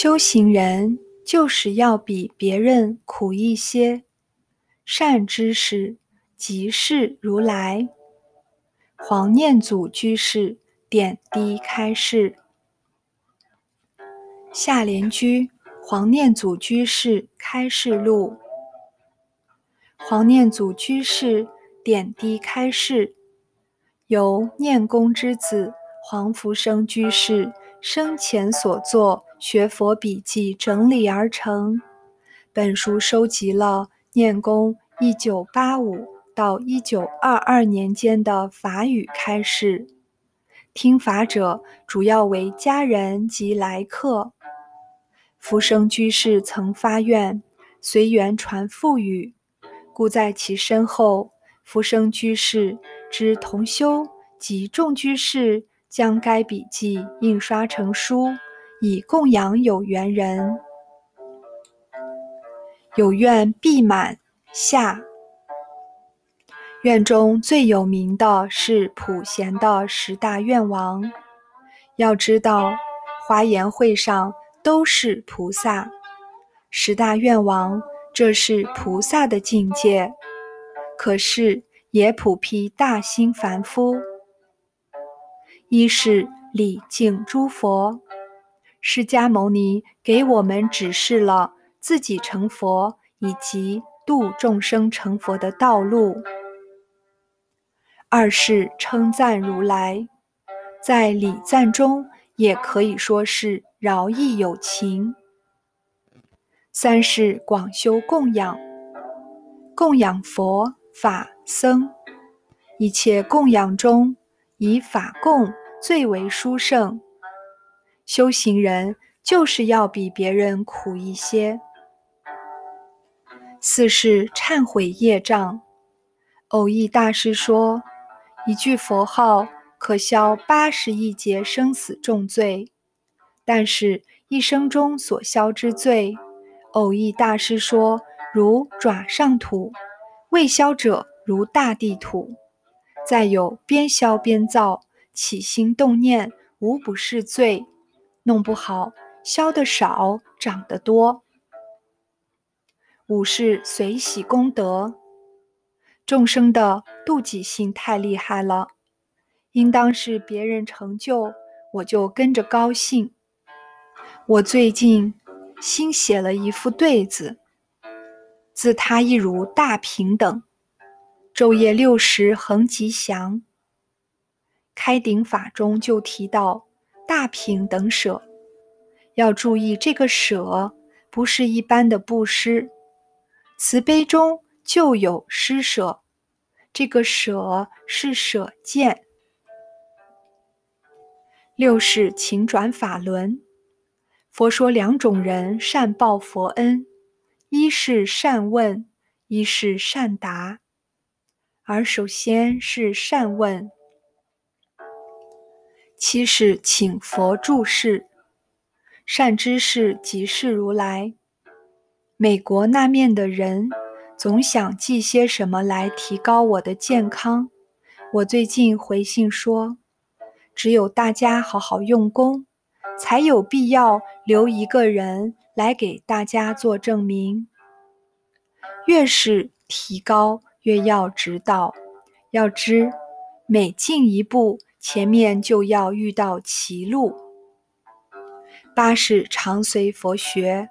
修行人就是要比别人苦一些。善知识，即是如来。黄念祖居士点滴开示。下联居黄念祖居士开示录。黄念祖居士点滴开示，由念公之子黄福生居士生前所作。学佛笔记整理而成。本书收集了念公一九八五到一九二二年间的法语开示。听法者主要为家人及来客。福生居士曾发愿随缘传富语，故在其身后，福生居士之同修及众居士将该笔记印刷成书。以供养有缘人，有愿必满。下愿中最有名的是普贤的十大愿王。要知道，华严会上都是菩萨，十大愿王这是菩萨的境界，可是也普披大兴凡夫。一是礼敬诸佛。释迦牟尼给我们指示了自己成佛以及度众生成佛的道路。二是称赞如来，在礼赞中也可以说是饶益有情。三是广修供养，供养佛法僧，一切供养中以法供最为殊胜。修行人就是要比别人苦一些。四是忏悔业障。偶益大师说，一句佛号可消八十亿劫生死重罪，但是一生中所消之罪，偶益大师说如爪上土，未消者如大地土。再有边消边造，起心动念，无不是罪。弄不好，消的少，长得多。五是随喜功德，众生的妒忌心太厉害了，应当是别人成就，我就跟着高兴。我最近新写了一副对子，自他一如大平等，昼夜六时恒吉祥。开顶法中就提到。大平等舍，要注意这个舍不是一般的布施，慈悲中就有施舍，这个舍是舍见。六是勤转法轮，佛说两种人善报佛恩，一是善问，一是善答，而首先是善问。七是请佛注释，善知识即是如来。美国那面的人总想寄些什么来提高我的健康。我最近回信说，只有大家好好用功，才有必要留一个人来给大家做证明。越是提高，越要指导。要知每进一步。前面就要遇到歧路。八是常随佛学，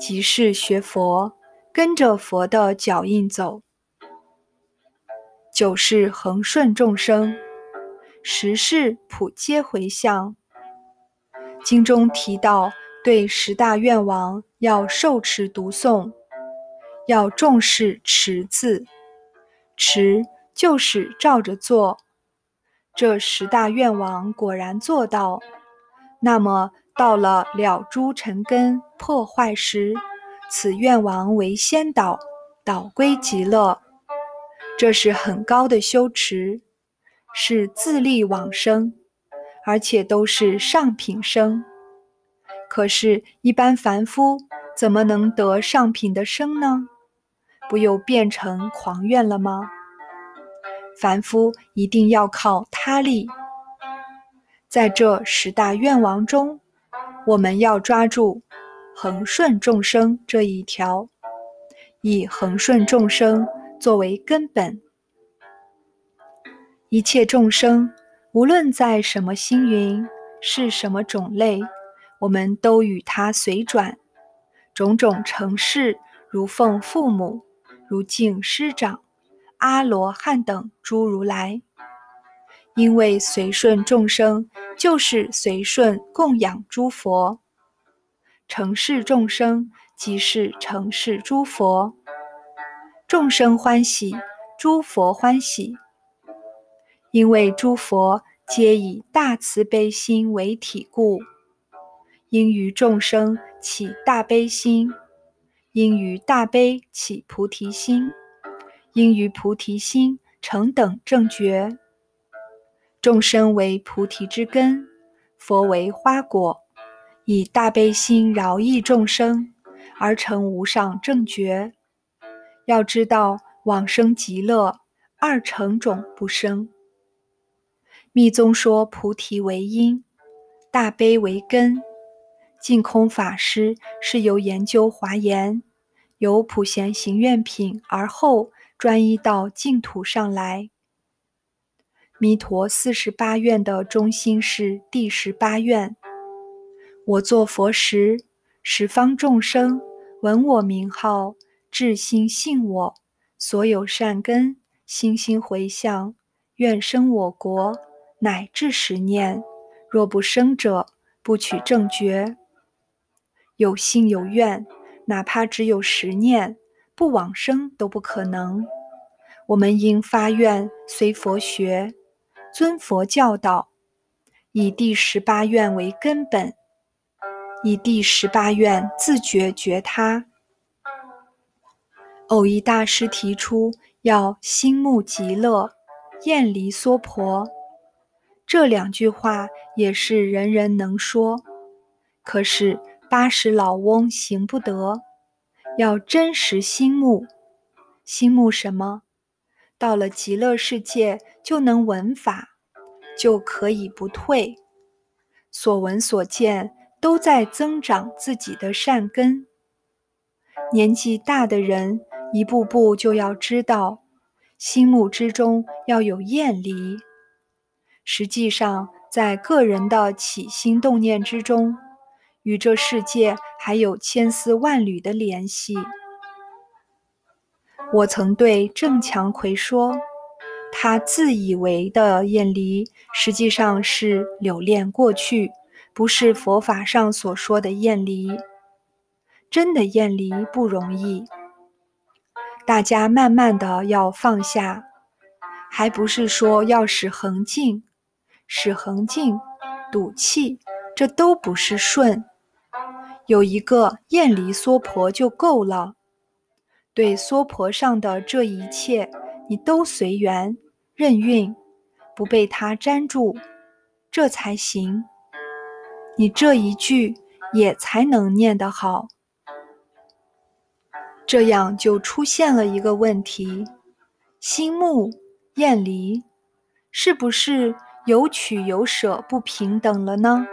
即是学佛，跟着佛的脚印走。九是恒顺众生，十是普皆回向。经中提到，对十大愿王要受持读诵，要重视持字，持就是照着做。这十大愿王果然做到，那么到了了诸尘根破坏时，此愿王为先导，导归极乐。这是很高的修持，是自力往生，而且都是上品生。可是，一般凡夫怎么能得上品的生呢？不又变成狂愿了吗？凡夫一定要靠他力，在这十大愿王中，我们要抓住恒顺众生这一条，以恒顺众生作为根本。一切众生，无论在什么星云，是什么种类，我们都与他随转，种种成事，如奉父母，如敬师长。阿罗汉等诸如来，因为随顺众生，就是随顺供养诸佛；成事众生，即是成事诸佛。众生欢喜，诸佛欢喜，因为诸佛皆以大慈悲心为体故，应于众生起大悲心，应于大悲起菩提心。应于菩提心成等正觉，众生为菩提之根，佛为花果，以大悲心饶益众生，而成无上正觉。要知道往生极乐，二成种不生。密宗说菩提为因，大悲为根。净空法师是由研究华严，由普贤行愿品而后。专一到净土上来。弥陀四十八愿的中心是第十八愿：我作佛时，十方众生闻我名号，至心信我，所有善根心心回向，愿生我国，乃至十念。若不生者，不取正觉。有信有愿，哪怕只有十念。不往生都不可能。我们应发愿随佛学，尊佛教导，以第十八愿为根本，以第十八愿自觉觉他。偶一大师提出要心慕极乐，厌离娑婆，这两句话也是人人能说，可是八十老翁行不得。要真实心目，心目什么？到了极乐世界就能闻法，就可以不退。所闻所见都在增长自己的善根。年纪大的人，一步步就要知道，心目之中要有厌离。实际上，在个人的起心动念之中。与这世界还有千丝万缕的联系。我曾对郑强奎说，他自以为的厌离，实际上是留恋过去，不是佛法上所说的厌离。真的厌离不容易，大家慢慢的要放下，还不是说要使恒静，使恒静，赌气，这都不是顺。有一个厌离娑婆就够了，对娑婆上的这一切，你都随缘任运，不被它粘住，这才行。你这一句也才能念得好。这样就出现了一个问题：心目厌离，是不是有取有舍不平等了呢？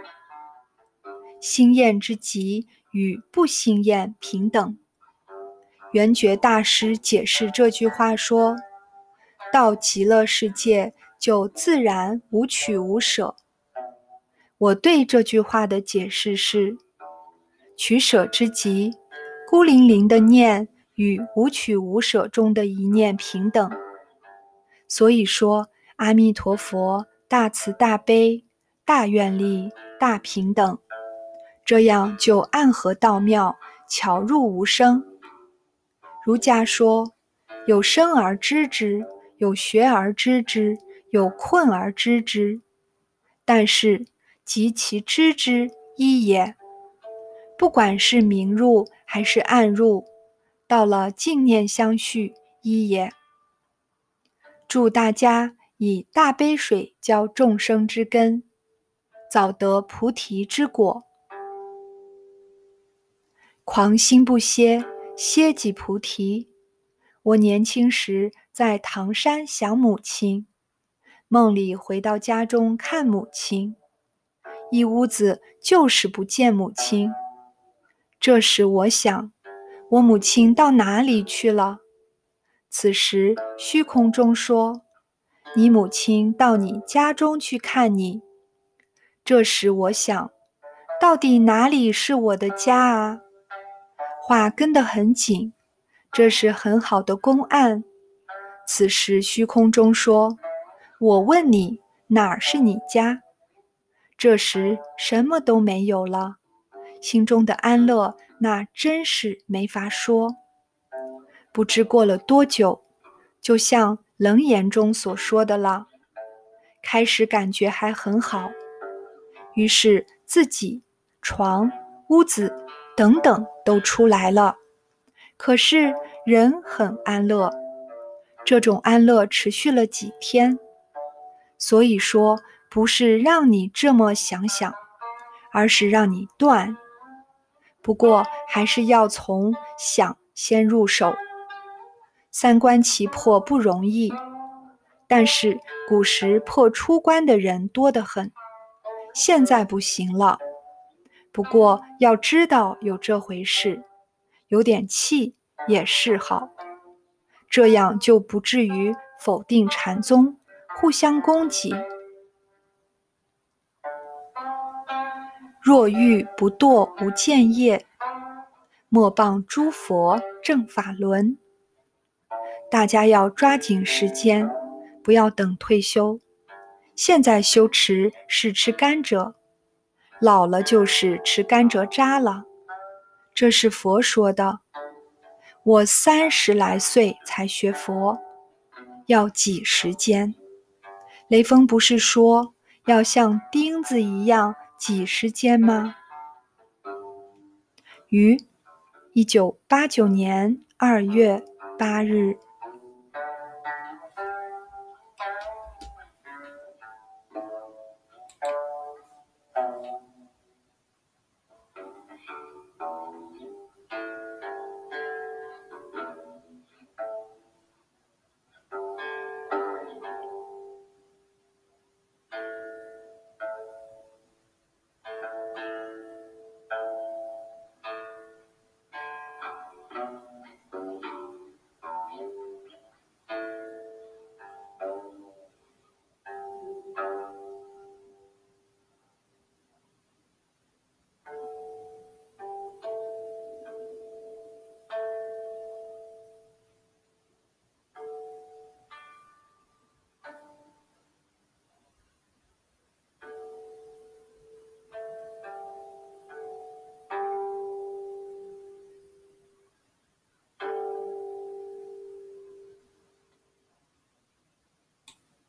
心厌之极与不心厌平等。圆觉大师解释这句话说：“到极乐世界就自然无取无舍。”我对这句话的解释是：取舍之极，孤零零的念与无取无舍中的一念平等。所以说，阿弥陀佛大慈大悲、大愿力、大平等。这样就暗合道妙，巧入无声。儒家说：“有生而知之，有学而知之，有困而知之。但是及其知之一也。不管是明入还是暗入，到了净念相续一也。”祝大家以大悲水浇众生之根，早得菩提之果。狂心不歇，歇即菩提。我年轻时在唐山想母亲，梦里回到家中看母亲，一屋子就是不见母亲。这时我想，我母亲到哪里去了？此时虚空中说：“你母亲到你家中去看你。”这时我想，到底哪里是我的家啊？话跟得很紧，这是很好的公案。此时虚空中说：“我问你，哪儿是你家？”这时什么都没有了，心中的安乐那真是没法说。不知过了多久，就像《楞严》中所说的了，开始感觉还很好，于是自己、床、屋子等等都出来了，可是人很安乐。这种安乐持续了几天，所以说。不是让你这么想想，而是让你断。不过还是要从想先入手。三观齐破不容易，但是古时破出关的人多得很，现在不行了。不过要知道有这回事，有点气也是好，这样就不至于否定禅宗，互相攻击。若欲不堕无间业，莫谤诸佛正法轮。大家要抓紧时间，不要等退休。现在修持是吃甘蔗，老了就是吃甘蔗渣了。这是佛说的。我三十来岁才学佛，要挤时间。雷锋不是说要像钉子一样？几时间吗？于一九八九年二月八日。